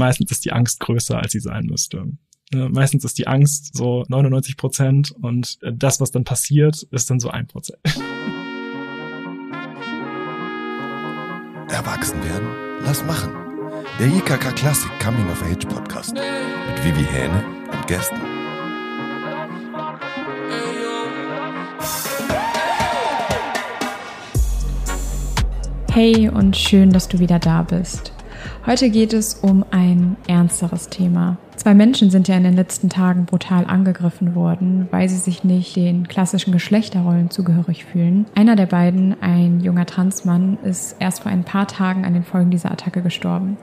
meistens ist die Angst größer, als sie sein müsste. Meistens ist die Angst so 99 Prozent und das, was dann passiert, ist dann so ein Prozent. Erwachsen werden? Lass machen. Der IKK Klassik Coming of Age Podcast mit Vivi Hähne und Gästen. Hey und schön, dass du wieder da bist. Heute geht es um ein ernsteres Thema. Zwei Menschen sind ja in den letzten Tagen brutal angegriffen worden, weil sie sich nicht den klassischen Geschlechterrollen zugehörig fühlen. Einer der beiden, ein junger Transmann, ist erst vor ein paar Tagen an den Folgen dieser Attacke gestorben.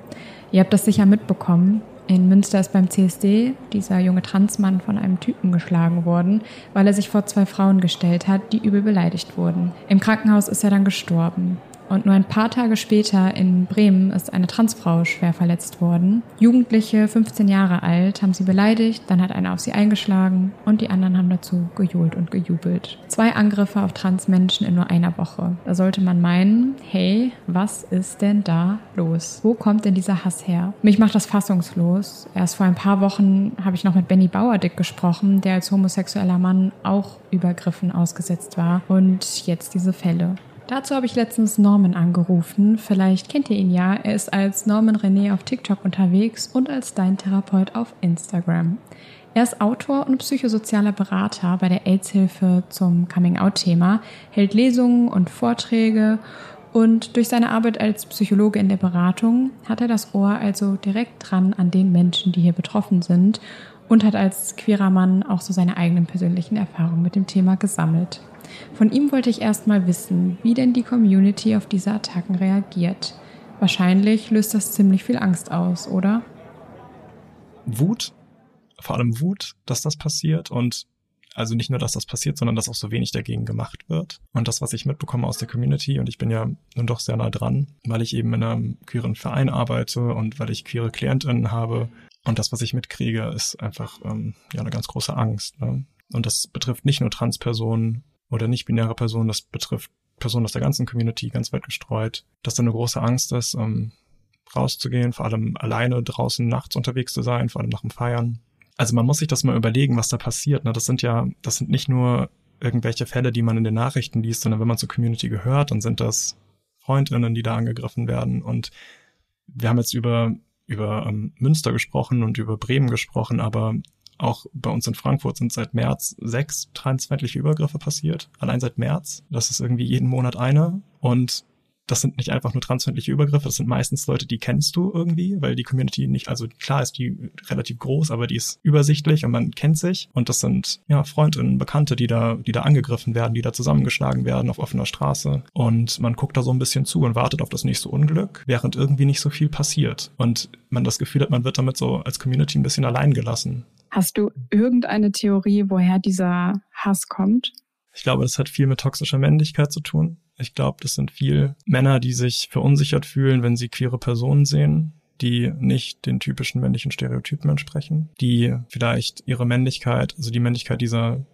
Ihr habt das sicher mitbekommen. In Münster ist beim CSD dieser junge Transmann von einem Typen geschlagen worden, weil er sich vor zwei Frauen gestellt hat, die übel beleidigt wurden. Im Krankenhaus ist er dann gestorben. Und nur ein paar Tage später in Bremen ist eine Transfrau schwer verletzt worden. Jugendliche, 15 Jahre alt, haben sie beleidigt, dann hat einer auf sie eingeschlagen und die anderen haben dazu gejohlt und gejubelt. Zwei Angriffe auf Transmenschen in nur einer Woche. Da sollte man meinen, hey, was ist denn da los? Wo kommt denn dieser Hass her? Mich macht das fassungslos. Erst vor ein paar Wochen habe ich noch mit Benny Bauerdick gesprochen, der als homosexueller Mann auch Übergriffen ausgesetzt war. Und jetzt diese Fälle. Dazu habe ich letztens Norman angerufen. Vielleicht kennt ihr ihn ja. Er ist als Norman René auf TikTok unterwegs und als Dein Therapeut auf Instagram. Er ist Autor und psychosozialer Berater bei der AIDS-Hilfe zum Coming-out-Thema, hält Lesungen und Vorträge und durch seine Arbeit als Psychologe in der Beratung hat er das Ohr also direkt dran an den Menschen, die hier betroffen sind und hat als queerer Mann auch so seine eigenen persönlichen Erfahrungen mit dem Thema gesammelt. Von ihm wollte ich erstmal wissen, wie denn die Community auf diese Attacken reagiert. Wahrscheinlich löst das ziemlich viel Angst aus, oder? Wut, vor allem Wut, dass das passiert und also nicht nur, dass das passiert, sondern dass auch so wenig dagegen gemacht wird. Und das, was ich mitbekomme aus der Community, und ich bin ja nun doch sehr nah dran, weil ich eben in einem queeren Verein arbeite und weil ich queere KlientInnen habe. Und das, was ich mitkriege, ist einfach ähm, ja eine ganz große Angst. Ne? Und das betrifft nicht nur Transpersonen oder nicht-binäre Personen, das betrifft Personen aus der ganzen Community, ganz weit gestreut, dass da eine große Angst ist, ähm, rauszugehen, vor allem alleine draußen nachts unterwegs zu sein, vor allem nach dem Feiern. Also man muss sich das mal überlegen, was da passiert. Ne? Das sind ja, das sind nicht nur irgendwelche Fälle, die man in den Nachrichten liest, sondern wenn man zur Community gehört, dann sind das Freundinnen, die da angegriffen werden. Und wir haben jetzt über über ähm, Münster gesprochen und über Bremen gesprochen, aber auch bei uns in Frankfurt sind seit März sechs transfeindliche Übergriffe passiert. Allein seit März. Das ist irgendwie jeden Monat eine. Und das sind nicht einfach nur transfeindliche Übergriffe, das sind meistens Leute, die kennst du irgendwie, weil die Community nicht, also klar ist die relativ groß, aber die ist übersichtlich und man kennt sich. Und das sind ja Freundinnen, Bekannte, die da, die da angegriffen werden, die da zusammengeschlagen werden auf offener Straße. Und man guckt da so ein bisschen zu und wartet auf das nächste Unglück, während irgendwie nicht so viel passiert. Und man das Gefühl hat, man wird damit so als Community ein bisschen allein gelassen. Hast du irgendeine Theorie, woher dieser Hass kommt? Ich glaube, das hat viel mit toxischer Männlichkeit zu tun. Ich glaube, das sind viel Männer, die sich verunsichert fühlen, wenn sie queere Personen sehen, die nicht den typischen männlichen Stereotypen entsprechen, die vielleicht ihre Männlichkeit, also die Männlichkeit dieser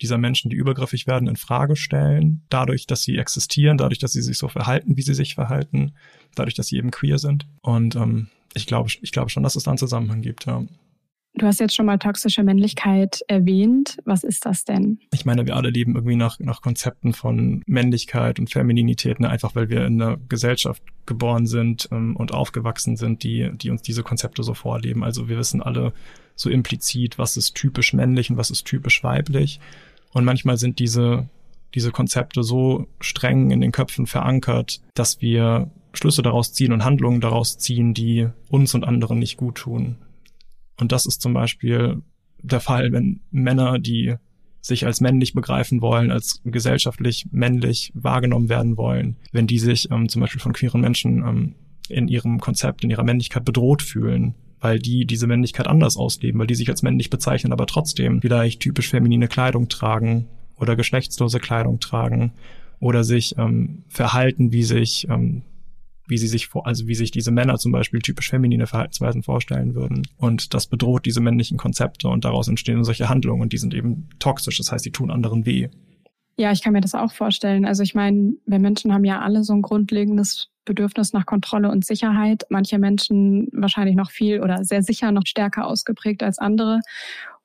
dieser Menschen, die übergriffig werden, in Frage stellen, dadurch, dass sie existieren, dadurch, dass sie sich so verhalten, wie sie sich verhalten, dadurch, dass sie eben queer sind. Und ähm, ich glaube, ich glaube schon, dass es da einen Zusammenhang gibt. Ja. Du hast jetzt schon mal toxische Männlichkeit erwähnt. Was ist das denn? Ich meine, wir alle leben irgendwie nach, nach Konzepten von Männlichkeit und Femininität, ne? einfach weil wir in einer Gesellschaft geboren sind ähm, und aufgewachsen sind, die, die uns diese Konzepte so vorleben. Also wir wissen alle so implizit, was ist typisch männlich und was ist typisch weiblich. Und manchmal sind diese, diese Konzepte so streng in den Köpfen verankert, dass wir Schlüsse daraus ziehen und Handlungen daraus ziehen, die uns und anderen nicht gut tun. Und das ist zum Beispiel der Fall, wenn Männer, die sich als männlich begreifen wollen, als gesellschaftlich männlich wahrgenommen werden wollen, wenn die sich ähm, zum Beispiel von queeren Menschen ähm, in ihrem Konzept, in ihrer Männlichkeit bedroht fühlen, weil die diese Männlichkeit anders ausleben, weil die sich als männlich bezeichnen, aber trotzdem vielleicht typisch feminine Kleidung tragen oder geschlechtslose Kleidung tragen oder sich ähm, verhalten, wie sich ähm, wie sie sich vor, also wie sich diese Männer zum Beispiel typisch feminine Verhaltensweisen vorstellen würden. Und das bedroht diese männlichen Konzepte und daraus entstehen solche Handlungen und die sind eben toxisch, das heißt, die tun anderen weh. Ja, ich kann mir das auch vorstellen. Also ich meine, wir Menschen haben ja alle so ein grundlegendes Bedürfnis nach Kontrolle und Sicherheit. Manche Menschen wahrscheinlich noch viel oder sehr sicher noch stärker ausgeprägt als andere.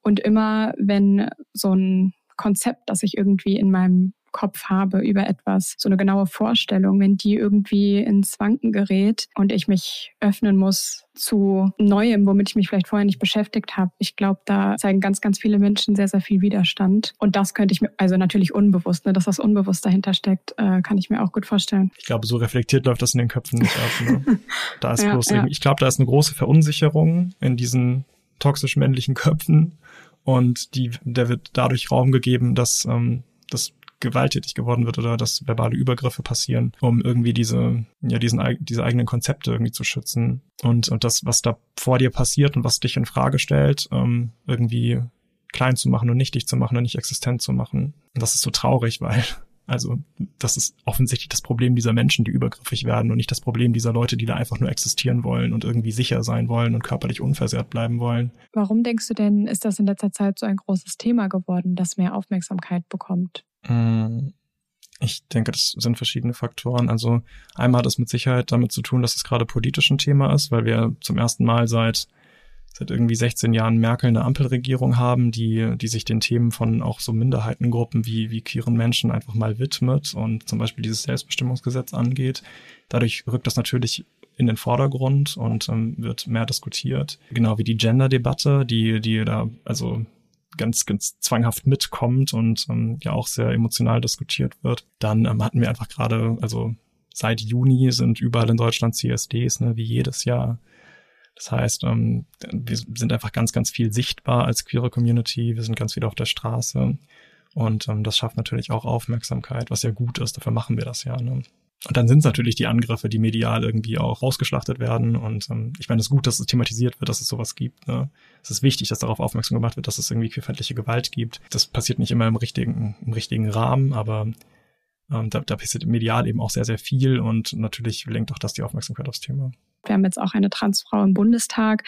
Und immer wenn so ein Konzept, das ich irgendwie in meinem Kopf habe über etwas, so eine genaue Vorstellung, wenn die irgendwie ins Wanken gerät und ich mich öffnen muss zu Neuem, womit ich mich vielleicht vorher nicht beschäftigt habe. Ich glaube, da zeigen ganz, ganz viele Menschen sehr, sehr viel Widerstand. Und das könnte ich mir, also natürlich unbewusst, ne, dass das unbewusst dahinter steckt, äh, kann ich mir auch gut vorstellen. Ich glaube, so reflektiert läuft das in den Köpfen nicht ab. Ne? Da ist ja, bloß ja. ich glaube, da ist eine große Verunsicherung in diesen toxisch männlichen Köpfen. Und die, der wird dadurch Raum gegeben, dass ähm, das gewalttätig geworden wird oder dass verbale Übergriffe passieren, um irgendwie diese, ja, diesen, diese eigenen Konzepte irgendwie zu schützen. Und, und das, was da vor dir passiert und was dich in Frage stellt, ähm, irgendwie klein zu machen und nichtig zu machen und nicht existent zu machen. Und das ist so traurig, weil also das ist offensichtlich das Problem dieser Menschen, die übergriffig werden und nicht das Problem dieser Leute, die da einfach nur existieren wollen und irgendwie sicher sein wollen und körperlich unversehrt bleiben wollen. Warum denkst du denn, ist das in letzter Zeit so ein großes Thema geworden, das mehr Aufmerksamkeit bekommt? Mm, ich denke, das sind verschiedene Faktoren. Also einmal hat es mit Sicherheit damit zu tun, dass es gerade politisch ein Thema ist, weil wir zum ersten Mal seit seit irgendwie 16 Jahren Merkel eine Ampelregierung haben, die, die sich den Themen von auch so Minderheitengruppen wie, wie queeren Menschen einfach mal widmet und zum Beispiel dieses Selbstbestimmungsgesetz angeht. Dadurch rückt das natürlich in den Vordergrund und ähm, wird mehr diskutiert. Genau wie die Gender-Debatte, die, die da, also ganz, ganz zwanghaft mitkommt und ähm, ja auch sehr emotional diskutiert wird. Dann ähm, hatten wir einfach gerade, also seit Juni sind überall in Deutschland CSDs, ne, wie jedes Jahr. Das heißt, ähm, wir sind einfach ganz, ganz viel sichtbar als queere Community. Wir sind ganz viel auf der Straße. Und ähm, das schafft natürlich auch Aufmerksamkeit, was ja gut ist. Dafür machen wir das ja. Ne? Und dann sind es natürlich die Angriffe, die medial irgendwie auch rausgeschlachtet werden. Und ähm, ich meine, es ist gut, dass es thematisiert wird, dass es sowas gibt. Ne? Es ist wichtig, dass darauf aufmerksam gemacht wird, dass es irgendwie queerfeindliche Gewalt gibt. Das passiert nicht immer im richtigen, im richtigen Rahmen, aber ähm, da, da passiert medial eben auch sehr, sehr viel und natürlich lenkt auch das die Aufmerksamkeit aufs Thema. Wir haben jetzt auch eine Transfrau im Bundestag.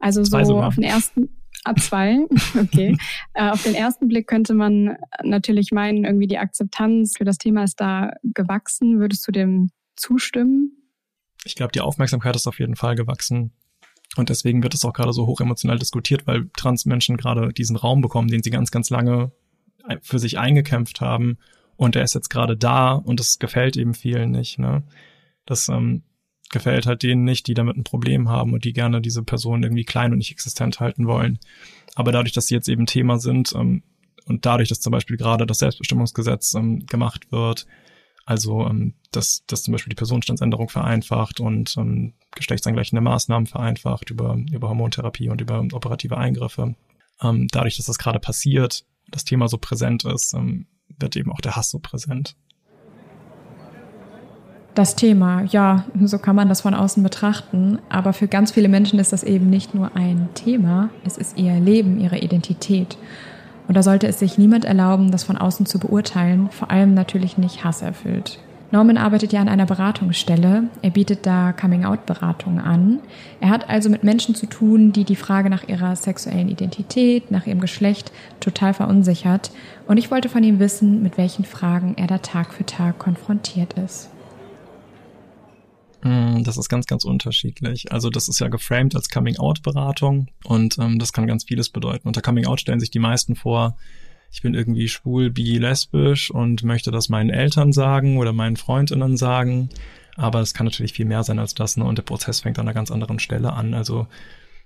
Also Zwei so sogar. auf den ersten, A2, okay. äh, auf den ersten Blick könnte man natürlich meinen, irgendwie die Akzeptanz für das Thema ist da gewachsen. Würdest du dem zustimmen? Ich glaube, die Aufmerksamkeit ist auf jeden Fall gewachsen. Und deswegen wird es auch gerade so hoch emotional diskutiert, weil Transmenschen gerade diesen Raum bekommen, den sie ganz, ganz lange für sich eingekämpft haben. Und der ist jetzt gerade da und das gefällt eben vielen nicht. Ne? Das ähm, gefällt halt denen nicht, die damit ein Problem haben und die gerne diese Person irgendwie klein und nicht existent halten wollen. Aber dadurch, dass sie jetzt eben Thema sind ähm, und dadurch, dass zum Beispiel gerade das Selbstbestimmungsgesetz ähm, gemacht wird, also ähm, dass, dass zum Beispiel die Personenstandsänderung vereinfacht und ähm, geschlechtsangleichende Maßnahmen vereinfacht über, über Hormontherapie und über operative Eingriffe. Ähm, dadurch, dass das gerade passiert, das Thema so präsent ist, ähm, wird eben auch der Hass so präsent das Thema. Ja, so kann man das von außen betrachten. Aber für ganz viele Menschen ist das eben nicht nur ein Thema, es ist ihr Leben, ihre Identität. Und da sollte es sich niemand erlauben, das von außen zu beurteilen, vor allem natürlich nicht hasserfüllt. Norman arbeitet ja an einer Beratungsstelle. Er bietet da Coming-out-Beratungen an. Er hat also mit Menschen zu tun, die die Frage nach ihrer sexuellen Identität, nach ihrem Geschlecht total verunsichert. Und ich wollte von ihm wissen, mit welchen Fragen er da Tag für Tag konfrontiert ist. Mm, das ist ganz, ganz unterschiedlich. Also das ist ja geframed als Coming-out-Beratung und ähm, das kann ganz vieles bedeuten. Unter Coming-out stellen sich die meisten vor, ich bin irgendwie schwul, bi, lesbisch und möchte das meinen Eltern sagen oder meinen Freundinnen sagen. Aber es kann natürlich viel mehr sein als das, ne? Und der Prozess fängt an einer ganz anderen Stelle an. Also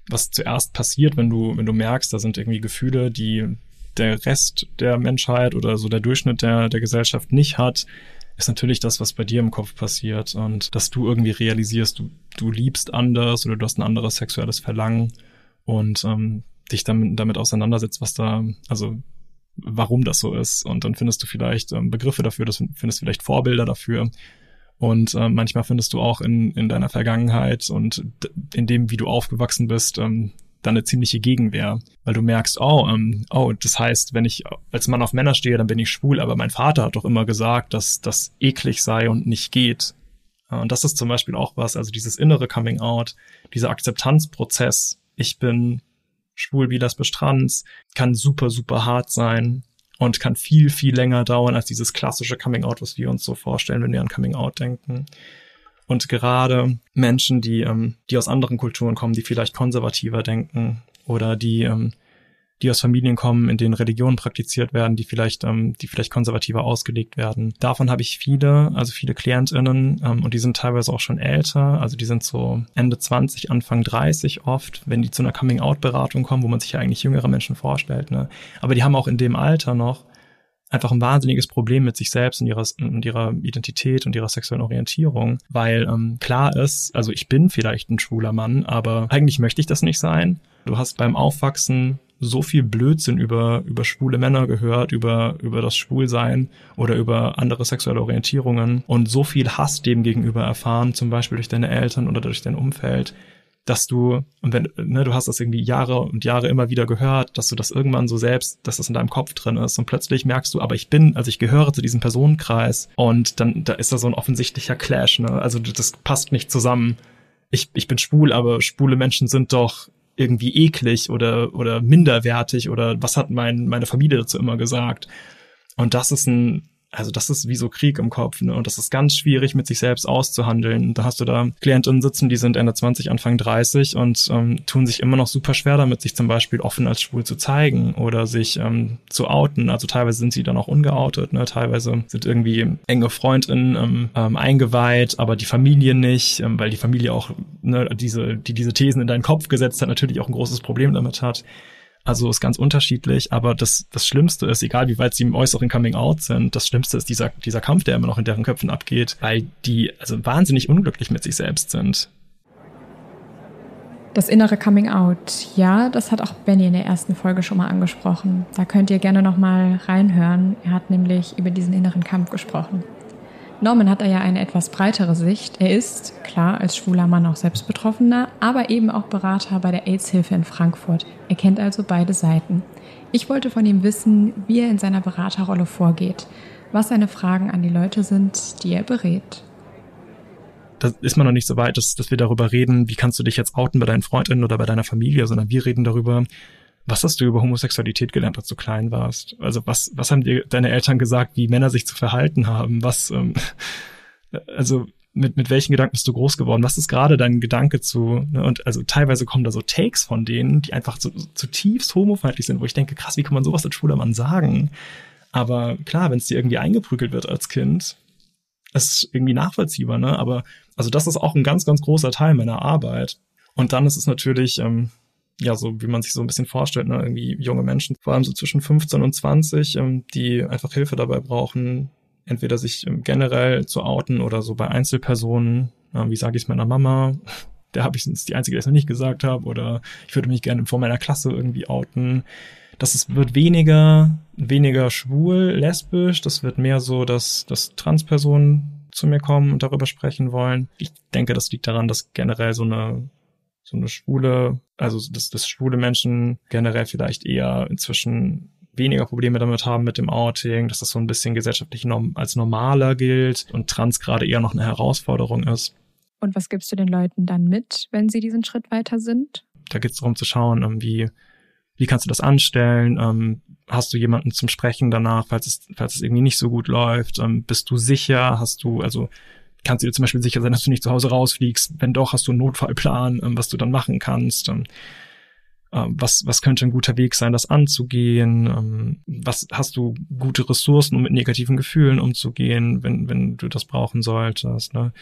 was zuerst passiert, wenn du, wenn du merkst, da sind irgendwie Gefühle, die der Rest der Menschheit oder so der Durchschnitt der, der Gesellschaft nicht hat, ist natürlich das, was bei dir im Kopf passiert und dass du irgendwie realisierst, du, du liebst anders oder du hast ein anderes sexuelles Verlangen und ähm, dich damit, damit auseinandersetzt, was da, also warum das so ist. Und dann findest du vielleicht ähm, Begriffe dafür, das findest vielleicht Vorbilder dafür. Und äh, manchmal findest du auch in, in deiner Vergangenheit und in dem, wie du aufgewachsen bist, ähm, dann eine ziemliche Gegenwehr, weil du merkst, oh, ähm, oh, das heißt, wenn ich als Mann auf Männer stehe, dann bin ich schwul, aber mein Vater hat doch immer gesagt, dass das eklig sei und nicht geht. Und das ist zum Beispiel auch was, also dieses innere Coming Out, dieser Akzeptanzprozess, ich bin schwul wie das trans, kann super, super hart sein. und kann viel, viel länger dauern als dieses klassische Coming Out, was wir uns so vorstellen, wenn wir an Coming Out denken. Und gerade Menschen, die, ähm, die aus anderen Kulturen kommen, die vielleicht konservativer denken oder die ähm, die aus Familien kommen, in denen Religionen praktiziert werden, die vielleicht, ähm, die vielleicht konservativer ausgelegt werden. Davon habe ich viele, also viele KlientInnen, ähm, und die sind teilweise auch schon älter, also die sind so Ende 20, Anfang 30 oft, wenn die zu einer Coming-out-Beratung kommen, wo man sich ja eigentlich jüngere Menschen vorstellt, ne? Aber die haben auch in dem Alter noch einfach ein wahnsinniges Problem mit sich selbst und ihrer, und ihrer Identität und ihrer sexuellen Orientierung, weil ähm, klar ist, also ich bin vielleicht ein schwuler Mann, aber eigentlich möchte ich das nicht sein. Du hast beim Aufwachsen so viel Blödsinn über, über schwule Männer gehört, über, über das Schwulsein oder über andere sexuelle Orientierungen und so viel Hass dem gegenüber erfahren, zum Beispiel durch deine Eltern oder durch dein Umfeld, dass du, und wenn, ne, du hast das irgendwie Jahre und Jahre immer wieder gehört, dass du das irgendwann so selbst, dass das in deinem Kopf drin ist und plötzlich merkst du, aber ich bin, also ich gehöre zu diesem Personenkreis und dann, da ist da so ein offensichtlicher Clash, ne, also das passt nicht zusammen. Ich, ich bin schwul, aber schwule Menschen sind doch irgendwie eklig oder, oder minderwertig oder was hat mein, meine Familie dazu immer gesagt. Und das ist ein, also das ist wie so Krieg im Kopf, ne? Und das ist ganz schwierig, mit sich selbst auszuhandeln. Da hast du da Klientinnen sitzen, die sind Ende 20, Anfang 30 und ähm, tun sich immer noch super schwer damit, sich zum Beispiel offen als schwul zu zeigen oder sich ähm, zu outen. Also teilweise sind sie dann auch ungeoutet, ne? Teilweise sind irgendwie enge Freundinnen ähm, ähm, eingeweiht, aber die Familie nicht, ähm, weil die Familie auch ne, diese, die diese Thesen in deinen Kopf gesetzt hat, natürlich auch ein großes Problem damit hat. Also ist ganz unterschiedlich, aber das, das Schlimmste ist, egal wie weit sie im äußeren Coming Out sind, das Schlimmste ist dieser, dieser Kampf, der immer noch in deren Köpfen abgeht, weil die also wahnsinnig unglücklich mit sich selbst sind. Das innere Coming Out, ja, das hat auch Benny in der ersten Folge schon mal angesprochen. Da könnt ihr gerne noch mal reinhören. Er hat nämlich über diesen inneren Kampf gesprochen. Norman hat da ja eine etwas breitere Sicht. Er ist, klar, als schwuler Mann auch selbst Betroffener, aber eben auch Berater bei der AIDS-Hilfe in Frankfurt. Er kennt also beide Seiten. Ich wollte von ihm wissen, wie er in seiner Beraterrolle vorgeht, was seine Fragen an die Leute sind, die er berät. Da ist man noch nicht so weit, dass, dass wir darüber reden, wie kannst du dich jetzt outen bei deinen Freundinnen oder bei deiner Familie, sondern wir reden darüber, was hast du über Homosexualität gelernt, als du klein warst? Also was, was haben dir deine Eltern gesagt, wie Männer sich zu verhalten haben? Was, ähm, also mit, mit welchen Gedanken bist du groß geworden? Was ist gerade dein Gedanke zu, ne? und also teilweise kommen da so Takes von denen, die einfach so, zutiefst homofeindlich sind, wo ich denke, krass, wie kann man sowas als schwuler Mann sagen? Aber klar, wenn es dir irgendwie eingeprügelt wird als Kind, ist irgendwie nachvollziehbar, ne? Aber also das ist auch ein ganz, ganz großer Teil meiner Arbeit. Und dann ist es natürlich, ähm, ja, so wie man sich so ein bisschen vorstellt, ne, irgendwie junge Menschen, vor allem so zwischen 15 und 20, ähm, die einfach Hilfe dabei brauchen, entweder sich ähm, generell zu outen oder so bei Einzelpersonen, äh, wie sage ich es meiner Mama, der habe ich sonst die einzige, die es noch nicht gesagt habe, oder ich würde mich gerne vor meiner Klasse irgendwie outen. Das ist, wird weniger, weniger schwul, lesbisch, das wird mehr so, dass, dass Transpersonen zu mir kommen und darüber sprechen wollen. Ich denke, das liegt daran, dass generell so eine so eine schwule, also dass, dass schwule Menschen generell vielleicht eher inzwischen weniger Probleme damit haben mit dem Outing, dass das so ein bisschen gesellschaftlich norm als normaler gilt und trans gerade eher noch eine Herausforderung ist. Und was gibst du den Leuten dann mit, wenn sie diesen Schritt weiter sind? Da geht es darum zu schauen, ähm, wie, wie kannst du das anstellen? Ähm, hast du jemanden zum Sprechen danach, falls es, falls es irgendwie nicht so gut läuft? Ähm, bist du sicher? Hast du, also kannst du dir zum Beispiel sicher sein, dass du nicht zu Hause rausfliegst. Wenn doch, hast du einen Notfallplan, ähm, was du dann machen kannst. Ähm, ähm, was, was könnte ein guter Weg sein, das anzugehen? was hast du gute Ressourcen, um mit negativen Gefühlen umzugehen, wenn, wenn du das brauchen solltest? Ne?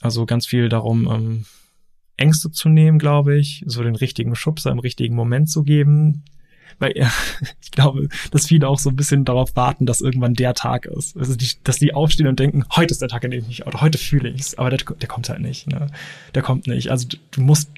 Also ganz viel darum, Ängste zu nehmen, glaube ich, so den richtigen Schubser im richtigen Moment zu geben, weil ich glaube, dass viele auch so ein bisschen darauf warten, dass irgendwann der Tag ist. Also die, dass die aufstehen und denken, heute ist der Tag, an dem ich mich oder heute fühle ich's. Aber der, der kommt halt nicht. Ne? Der kommt nicht. Also du, musst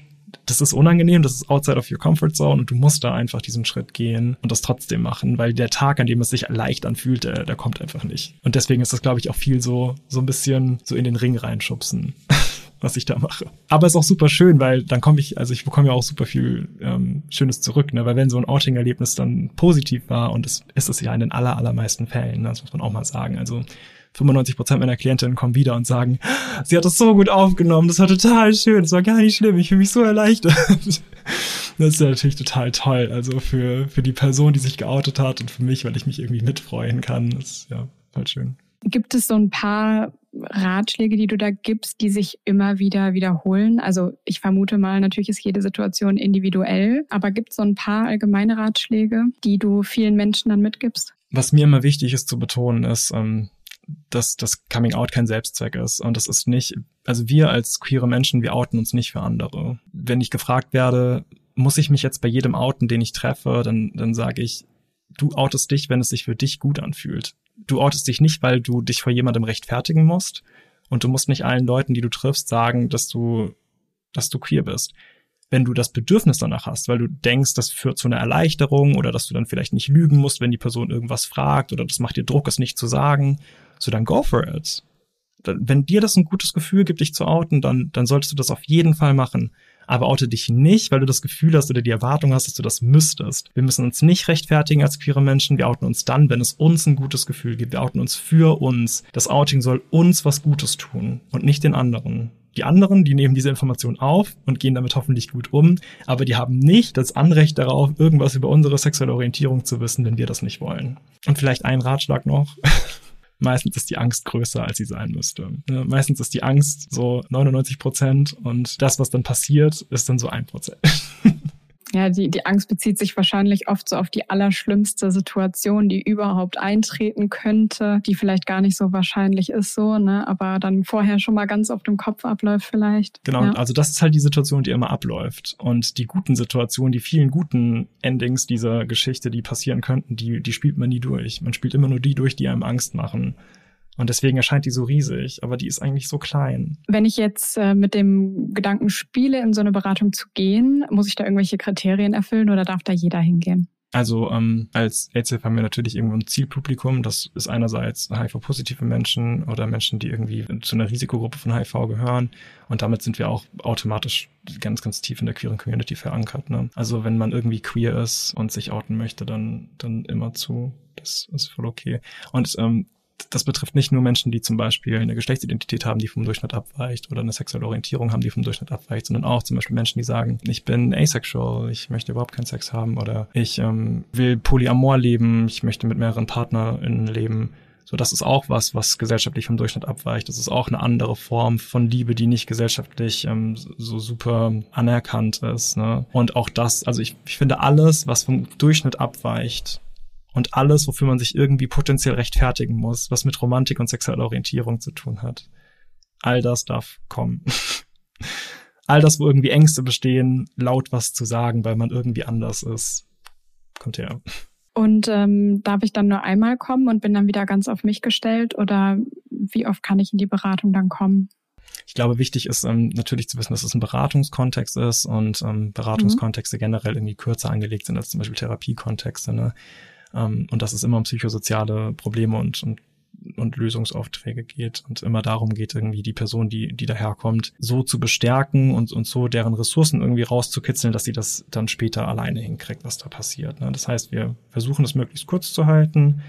das ist unangenehm, das ist outside of your comfort zone und du musst da einfach diesen Schritt gehen und das trotzdem machen, weil der Tag, an dem es sich leicht anfühlt, der, der kommt einfach nicht. Und deswegen ist das, glaube ich, auch viel so, so ein bisschen so in den Ring reinschubsen. was ich da mache. Aber ist auch super schön, weil dann komme ich, also ich bekomme ja auch super viel ähm, Schönes zurück, ne? Weil wenn so ein Outing-Erlebnis dann positiv war, und das ist es ja in den aller, allermeisten Fällen, ne? das muss man auch mal sagen. Also 95 Prozent meiner Klientinnen kommen wieder und sagen, sie hat das so gut aufgenommen, das war total schön, das war gar nicht schlimm, ich fühle mich so erleichtert. Das ist ja natürlich total toll. Also für, für die Person, die sich geoutet hat und für mich, weil ich mich irgendwie mitfreuen kann. Das ist ja voll schön. Gibt es so ein paar Ratschläge, die du da gibst, die sich immer wieder wiederholen? Also ich vermute mal, natürlich ist jede Situation individuell, aber gibt es so ein paar allgemeine Ratschläge, die du vielen Menschen dann mitgibst? Was mir immer wichtig ist zu betonen, ist, ähm, dass das Coming Out kein Selbstzweck ist. Und das ist nicht, also wir als queere Menschen, wir outen uns nicht für andere. Wenn ich gefragt werde, muss ich mich jetzt bei jedem outen, den ich treffe, dann, dann sage ich, du outest dich, wenn es sich für dich gut anfühlt. Du outest dich nicht, weil du dich vor jemandem rechtfertigen musst. Und du musst nicht allen Leuten, die du triffst, sagen, dass du, dass du queer bist. Wenn du das Bedürfnis danach hast, weil du denkst, das führt zu einer Erleichterung oder dass du dann vielleicht nicht lügen musst, wenn die Person irgendwas fragt oder das macht dir Druck, es nicht zu sagen, so dann go for it. Wenn dir das ein gutes Gefühl gibt, dich zu outen, dann, dann solltest du das auf jeden Fall machen. Aber oute dich nicht, weil du das Gefühl hast oder die Erwartung hast, dass du das müsstest. Wir müssen uns nicht rechtfertigen als queere Menschen. Wir outen uns dann, wenn es uns ein gutes Gefühl gibt. Wir outen uns für uns. Das Outing soll uns was Gutes tun und nicht den anderen. Die anderen, die nehmen diese Information auf und gehen damit hoffentlich gut um, aber die haben nicht das Anrecht darauf, irgendwas über unsere sexuelle Orientierung zu wissen, wenn wir das nicht wollen. Und vielleicht ein Ratschlag noch. meistens ist die Angst größer, als sie sein müsste. Meistens ist die Angst so 99 Prozent und das, was dann passiert, ist dann so ein Prozent. Ja, die, die Angst bezieht sich wahrscheinlich oft so auf die allerschlimmste Situation, die überhaupt eintreten könnte, die vielleicht gar nicht so wahrscheinlich ist, so, ne, aber dann vorher schon mal ganz auf dem Kopf abläuft vielleicht. Genau, ja. also das ist halt die Situation, die immer abläuft. Und die guten Situationen, die vielen guten Endings dieser Geschichte, die passieren könnten, die, die spielt man nie durch. Man spielt immer nur die durch, die einem Angst machen. Und deswegen erscheint die so riesig, aber die ist eigentlich so klein. Wenn ich jetzt äh, mit dem Gedanken spiele, in so eine Beratung zu gehen, muss ich da irgendwelche Kriterien erfüllen oder darf da jeder hingehen? Also ähm, als AIDS haben wir natürlich irgendwo ein Zielpublikum. Das ist einerseits HIV-positive Menschen oder Menschen, die irgendwie zu einer Risikogruppe von HIV gehören. Und damit sind wir auch automatisch ganz, ganz tief in der queeren Community verankert. Ne? Also wenn man irgendwie queer ist und sich outen möchte, dann, dann immer zu. Das ist voll okay. Und ähm, das betrifft nicht nur Menschen, die zum Beispiel eine Geschlechtsidentität haben, die vom Durchschnitt abweicht oder eine sexuelle Orientierung haben, die vom Durchschnitt abweicht, sondern auch zum Beispiel Menschen, die sagen, ich bin asexual, ich möchte überhaupt keinen Sex haben oder ich ähm, will Polyamor leben, ich möchte mit mehreren PartnerInnen leben. So, das ist auch was, was gesellschaftlich vom Durchschnitt abweicht. Das ist auch eine andere Form von Liebe, die nicht gesellschaftlich ähm, so super anerkannt ist. Ne? Und auch das, also ich, ich finde alles, was vom Durchschnitt abweicht, und alles, wofür man sich irgendwie potenziell rechtfertigen muss, was mit Romantik und sexueller Orientierung zu tun hat. All das darf kommen. All das, wo irgendwie Ängste bestehen, laut was zu sagen, weil man irgendwie anders ist, kommt her. Und ähm, darf ich dann nur einmal kommen und bin dann wieder ganz auf mich gestellt oder wie oft kann ich in die Beratung dann kommen? Ich glaube, wichtig ist ähm, natürlich zu wissen, dass es ein Beratungskontext ist und ähm, Beratungskontexte mhm. generell irgendwie kürzer angelegt sind als zum Beispiel Therapiekontexte. Ne? Ähm, und dass es immer um psychosoziale Probleme und, und und Lösungsaufträge geht und immer darum geht, irgendwie die Person, die, die daherkommt, so zu bestärken und, und so deren Ressourcen irgendwie rauszukitzeln, dass sie das dann später alleine hinkriegt, was da passiert. Ne? Das heißt, wir versuchen es möglichst kurz zu halten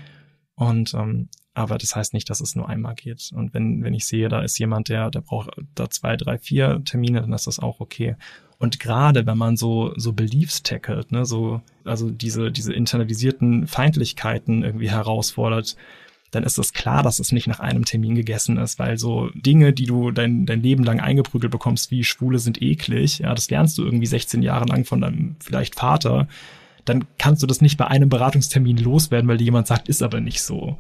und ähm, aber das heißt nicht, dass es nur einmal geht. Und wenn, wenn ich sehe, da ist jemand, der, der braucht da zwei, drei, vier Termine, dann ist das auch okay. Und gerade wenn man so, so Beliefs tackelt, ne, so, also diese, diese internalisierten Feindlichkeiten irgendwie herausfordert, dann ist es klar, dass es nicht nach einem Termin gegessen ist, weil so Dinge, die du dein, dein Leben lang eingeprügelt bekommst, wie Schwule sind eklig, ja, das lernst du irgendwie 16 Jahre lang von deinem vielleicht Vater, dann kannst du das nicht bei einem Beratungstermin loswerden, weil dir jemand sagt, ist aber nicht so.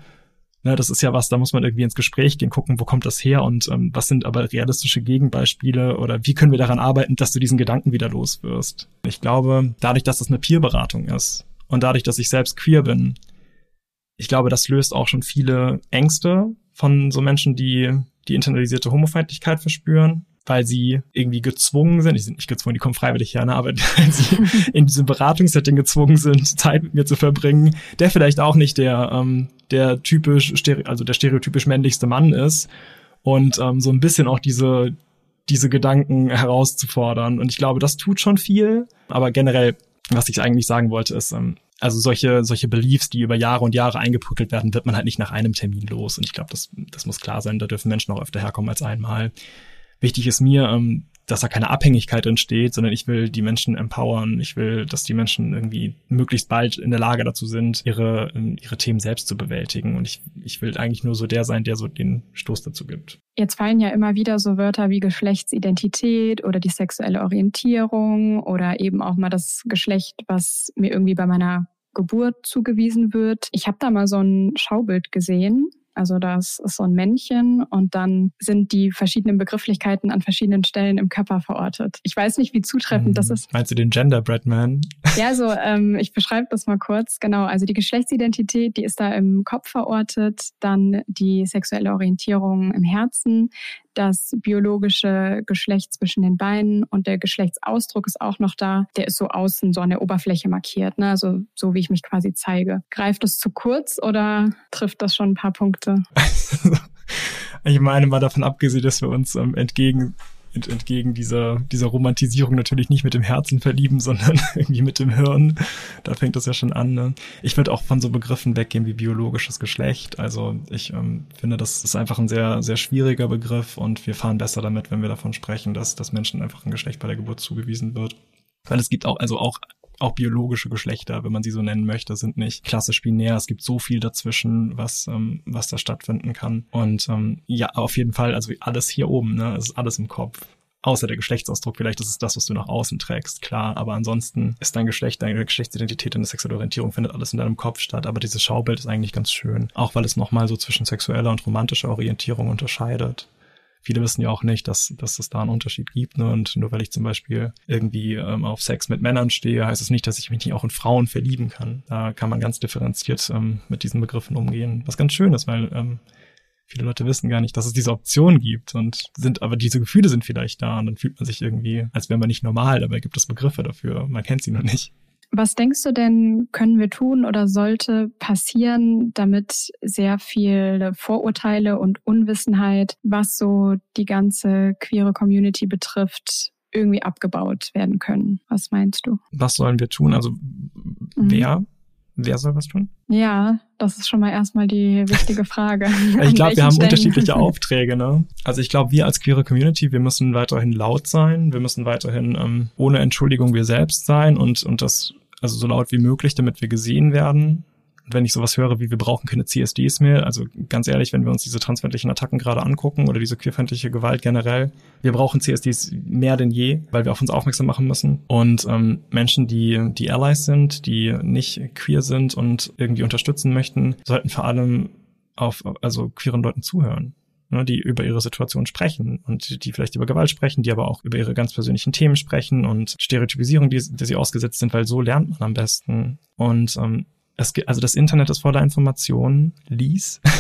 Ne, das ist ja was, da muss man irgendwie ins Gespräch gehen, gucken, wo kommt das her und ähm, was sind aber realistische Gegenbeispiele oder wie können wir daran arbeiten, dass du diesen Gedanken wieder los wirst. Ich glaube, dadurch, dass das eine Peerberatung ist und dadurch, dass ich selbst queer bin, ich glaube, das löst auch schon viele Ängste von so Menschen, die die internalisierte Homofeindlichkeit verspüren weil sie irgendwie gezwungen sind, die sind nicht gezwungen, die kommen freiwillig her, ne, aber weil sie in diesem Beratungssetting gezwungen sind, Zeit mit mir zu verbringen, der vielleicht auch nicht der, ähm, der typisch, also der stereotypisch männlichste Mann ist und ähm, so ein bisschen auch diese, diese Gedanken herauszufordern. Und ich glaube, das tut schon viel, aber generell, was ich eigentlich sagen wollte, ist, ähm, also solche, solche Beliefs, die über Jahre und Jahre eingebrückelt werden, wird man halt nicht nach einem Termin los. Und ich glaube, das, das muss klar sein. Da dürfen Menschen auch öfter herkommen als einmal. Wichtig ist mir, ähm, dass da keine Abhängigkeit entsteht, sondern ich will die Menschen empowern. Ich will, dass die Menschen irgendwie möglichst bald in der Lage dazu sind, ihre, ihre Themen selbst zu bewältigen. Und ich, ich will eigentlich nur so der sein, der so den Stoß dazu gibt. Jetzt fallen ja immer wieder so Wörter wie Geschlechtsidentität oder die sexuelle Orientierung oder eben auch mal das Geschlecht, was mir irgendwie bei meiner Geburt zugewiesen wird. Ich habe da mal so ein Schaubild gesehen also das ist so ein Männchen und dann sind die verschiedenen Begrifflichkeiten an verschiedenen Stellen im Körper verortet. Ich weiß nicht, wie zutreffend hm, das ist. Meinst du den Genderbread Man? Ja, also ähm, ich beschreibe das mal kurz. Genau, also die Geschlechtsidentität, die ist da im Kopf verortet, dann die sexuelle Orientierung im Herzen, das biologische Geschlecht zwischen den Beinen und der Geschlechtsausdruck ist auch noch da. Der ist so außen, so an der Oberfläche markiert, ne? also so wie ich mich quasi zeige. Greift es zu kurz oder trifft das schon ein paar Punkte? ich meine mal davon abgesehen, dass wir uns ähm, entgegen ent, entgegen dieser, dieser Romantisierung natürlich nicht mit dem Herzen verlieben, sondern irgendwie mit dem Hirn. Da fängt das ja schon an. Ne? Ich würde auch von so Begriffen weggehen wie biologisches Geschlecht. Also ich ähm, finde, das ist einfach ein sehr, sehr schwieriger Begriff und wir fahren besser damit, wenn wir davon sprechen, dass, dass Menschen einfach ein Geschlecht bei der Geburt zugewiesen wird. Weil es gibt auch, also auch auch biologische Geschlechter, wenn man sie so nennen möchte, sind nicht klassisch binär. Es gibt so viel dazwischen, was, ähm, was da stattfinden kann. Und ähm, ja, auf jeden Fall, also alles hier oben, ne, es ist alles im Kopf. Außer der Geschlechtsausdruck, vielleicht ist es das, was du nach außen trägst, klar. Aber ansonsten ist dein Geschlecht, deine Geschlechtsidentität, deine sexuelle Orientierung findet alles in deinem Kopf statt. Aber dieses Schaubild ist eigentlich ganz schön. Auch weil es nochmal so zwischen sexueller und romantischer Orientierung unterscheidet viele wissen ja auch nicht, dass, dass es da einen Unterschied gibt. Ne? Und nur weil ich zum Beispiel irgendwie ähm, auf Sex mit Männern stehe, heißt es das nicht, dass ich mich nicht auch in Frauen verlieben kann. Da kann man ganz differenziert ähm, mit diesen Begriffen umgehen. Was ganz schön ist, weil ähm, viele Leute wissen gar nicht, dass es diese Option gibt und sind, aber diese Gefühle sind vielleicht da und dann fühlt man sich irgendwie, als wäre man nicht normal, dabei gibt es Begriffe dafür. Man kennt sie nur nicht. Was denkst du denn, können wir tun oder sollte passieren, damit sehr viele Vorurteile und Unwissenheit, was so die ganze queere Community betrifft, irgendwie abgebaut werden können? Was meinst du? Was sollen wir tun? Also mhm. wer Wer soll was tun? Ja, das ist schon mal erstmal die wichtige Frage. ich glaube, wir haben Stellen? unterschiedliche Aufträge. Ne? Also ich glaube, wir als queere Community, wir müssen weiterhin laut sein, wir müssen weiterhin ähm, ohne Entschuldigung wir selbst sein und, und das also so laut wie möglich, damit wir gesehen werden. wenn ich sowas höre, wie wir brauchen keine CSDs mehr, also ganz ehrlich, wenn wir uns diese transfeindlichen Attacken gerade angucken oder diese queerfeindliche Gewalt generell, wir brauchen CSDs mehr denn je, weil wir auf uns aufmerksam machen müssen. Und ähm, Menschen, die die Allies sind, die nicht queer sind und irgendwie unterstützen möchten, sollten vor allem auf also queeren Leuten zuhören ne, die über ihre Situation sprechen und die vielleicht über Gewalt sprechen, die aber auch über ihre ganz persönlichen Themen sprechen und Stereotypisierung, die, die sie ausgesetzt sind, weil so lernt man am besten. Und ähm, es, also das Internet ist voller Informationen, lies.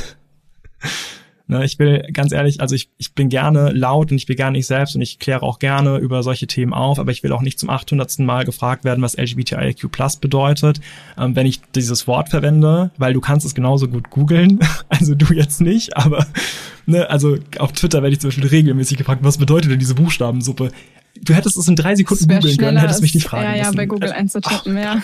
Ne, ich will ganz ehrlich, also ich, ich bin gerne laut und ich bin gerne ich selbst und ich kläre auch gerne über solche Themen auf, aber ich will auch nicht zum 800. Mal gefragt werden, was LGBTIQ Plus bedeutet, ähm, wenn ich dieses Wort verwende, weil du kannst es genauso gut googeln, also du jetzt nicht, aber ne, also auf Twitter werde ich zum Beispiel regelmäßig gefragt, was bedeutet denn diese Buchstabensuppe? Du hättest es in drei Sekunden googeln können, hättest mich nicht fragen Ja, ja, müssen. bei Google einzutippen, ja.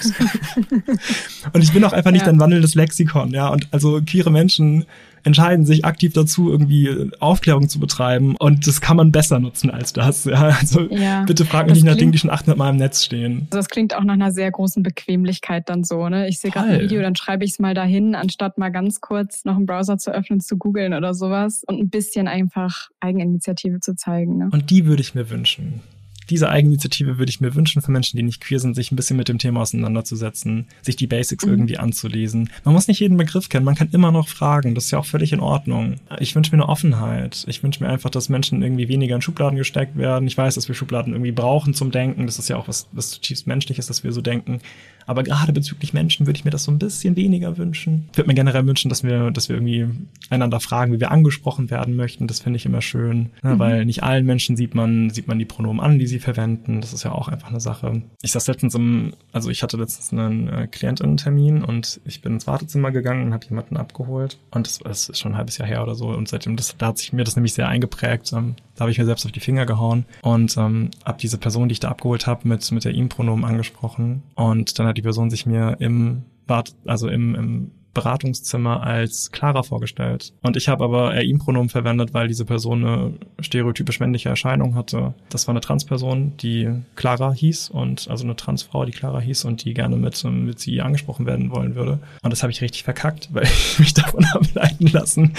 und ich bin auch einfach nicht ja. ein wandelndes Lexikon, ja. Und also queere Menschen entscheiden sich aktiv dazu, irgendwie Aufklärung zu betreiben. Und das kann man besser nutzen als das. Ja, also ja, bitte frag mich nicht nach Dingen, die schon 800 Mal im Netz stehen. Also das klingt auch nach einer sehr großen Bequemlichkeit dann so. Ne? Ich sehe gerade ein Video, dann schreibe ich es mal dahin, anstatt mal ganz kurz noch einen Browser zu öffnen, zu googeln oder sowas und ein bisschen einfach Eigeninitiative zu zeigen. Ne? Und die würde ich mir wünschen diese Eigeninitiative würde ich mir wünschen für Menschen, die nicht queer sind, sich ein bisschen mit dem Thema auseinanderzusetzen, sich die Basics mhm. irgendwie anzulesen. Man muss nicht jeden Begriff kennen, man kann immer noch fragen, das ist ja auch völlig in Ordnung. Ich wünsche mir eine Offenheit. Ich wünsche mir einfach, dass Menschen irgendwie weniger in Schubladen gesteckt werden. Ich weiß, dass wir Schubladen irgendwie brauchen zum Denken. Das ist ja auch was, was zutiefst menschlich ist, dass wir so denken. Aber gerade bezüglich Menschen würde ich mir das so ein bisschen weniger wünschen. Ich würde mir generell wünschen, dass wir, dass wir irgendwie einander fragen, wie wir angesprochen werden möchten. Das finde ich immer schön, ne? mhm. weil nicht allen Menschen sieht man, sieht man die Pronomen an, die sie verwenden. Das ist ja auch einfach eine Sache. Ich saß letztens im, also ich hatte letztens einen äh, Klientinnen-Termin und ich bin ins Wartezimmer gegangen und habe jemanden abgeholt. Und das, das, ist schon ein halbes Jahr her oder so. Und seitdem, das, da hat sich mir das nämlich sehr eingeprägt. Ähm, da habe ich mir selbst auf die Finger gehauen und ähm, habe diese Person, die ich da abgeholt habe, mit, mit der ihm-Pronomen angesprochen. Und dann hat die Person sich mir im Bad, also im, im Beratungszimmer als Clara vorgestellt. Und ich habe aber er ihm Pronomen verwendet, weil diese Person eine stereotypisch männliche Erscheinung hatte. Das war eine Transperson, die Clara hieß und also eine Transfrau, die Clara hieß und die gerne mit, mit sie angesprochen werden wollen würde. Und das habe ich richtig verkackt, weil ich mich davon habe leiten lassen,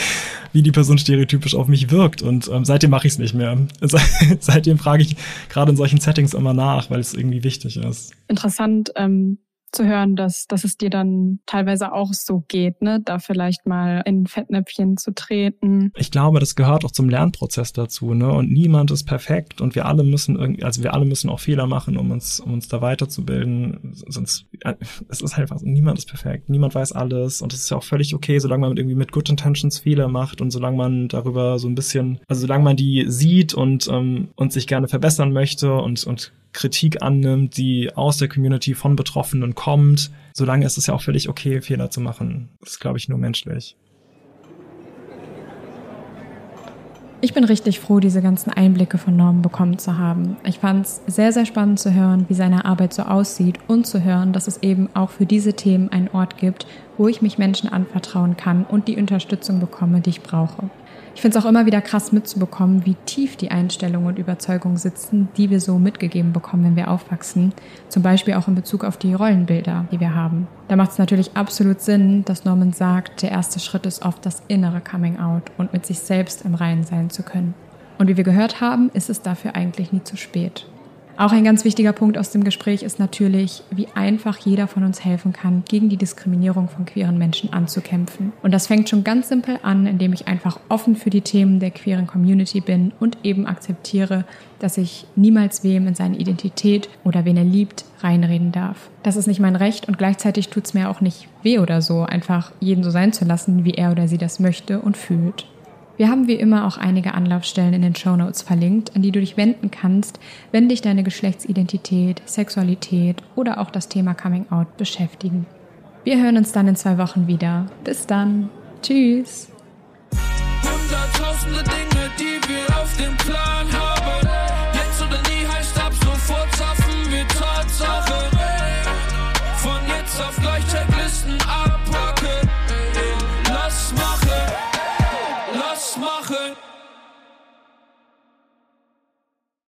wie die Person stereotypisch auf mich wirkt. Und ähm, seitdem mache ich es nicht mehr. seitdem frage ich gerade in solchen Settings immer nach, weil es irgendwie wichtig ist. Interessant. Ähm zu hören, dass, dass es dir dann teilweise auch so geht, ne? da vielleicht mal in Fettnäpfchen zu treten. Ich glaube, das gehört auch zum Lernprozess dazu, ne? Und niemand ist perfekt und wir alle müssen irgendwie, also wir alle müssen auch Fehler machen, um uns, um uns da weiterzubilden. Sonst, äh, es ist einfach, niemand ist perfekt, niemand weiß alles und es ist ja auch völlig okay, solange man irgendwie mit Good Intentions Fehler macht und solange man darüber so ein bisschen, also solange man die sieht und, ähm, und sich gerne verbessern möchte und, und Kritik annimmt, die aus der Community von Betroffenen kommt, solange ist es ja auch völlig okay, Fehler zu machen. Das ist, glaube ich, nur menschlich. Ich bin richtig froh, diese ganzen Einblicke von Norman bekommen zu haben. Ich fand es sehr, sehr spannend zu hören, wie seine Arbeit so aussieht und zu hören, dass es eben auch für diese Themen einen Ort gibt, wo ich mich Menschen anvertrauen kann und die Unterstützung bekomme, die ich brauche. Ich finde es auch immer wieder krass mitzubekommen, wie tief die Einstellungen und Überzeugungen sitzen, die wir so mitgegeben bekommen, wenn wir aufwachsen. Zum Beispiel auch in Bezug auf die Rollenbilder, die wir haben. Da macht es natürlich absolut Sinn, dass Norman sagt, der erste Schritt ist oft das innere Coming Out und mit sich selbst im Reinen sein zu können. Und wie wir gehört haben, ist es dafür eigentlich nie zu spät. Auch ein ganz wichtiger Punkt aus dem Gespräch ist natürlich, wie einfach jeder von uns helfen kann, gegen die Diskriminierung von queeren Menschen anzukämpfen. Und das fängt schon ganz simpel an, indem ich einfach offen für die Themen der queeren Community bin und eben akzeptiere, dass ich niemals wem in seine Identität oder wen er liebt reinreden darf. Das ist nicht mein Recht und gleichzeitig tut es mir auch nicht weh oder so, einfach jeden so sein zu lassen, wie er oder sie das möchte und fühlt. Wir haben wie immer auch einige Anlaufstellen in den Show Notes verlinkt, an die du dich wenden kannst, wenn dich deine Geschlechtsidentität, Sexualität oder auch das Thema Coming Out beschäftigen. Wir hören uns dann in zwei Wochen wieder. Bis dann. Tschüss.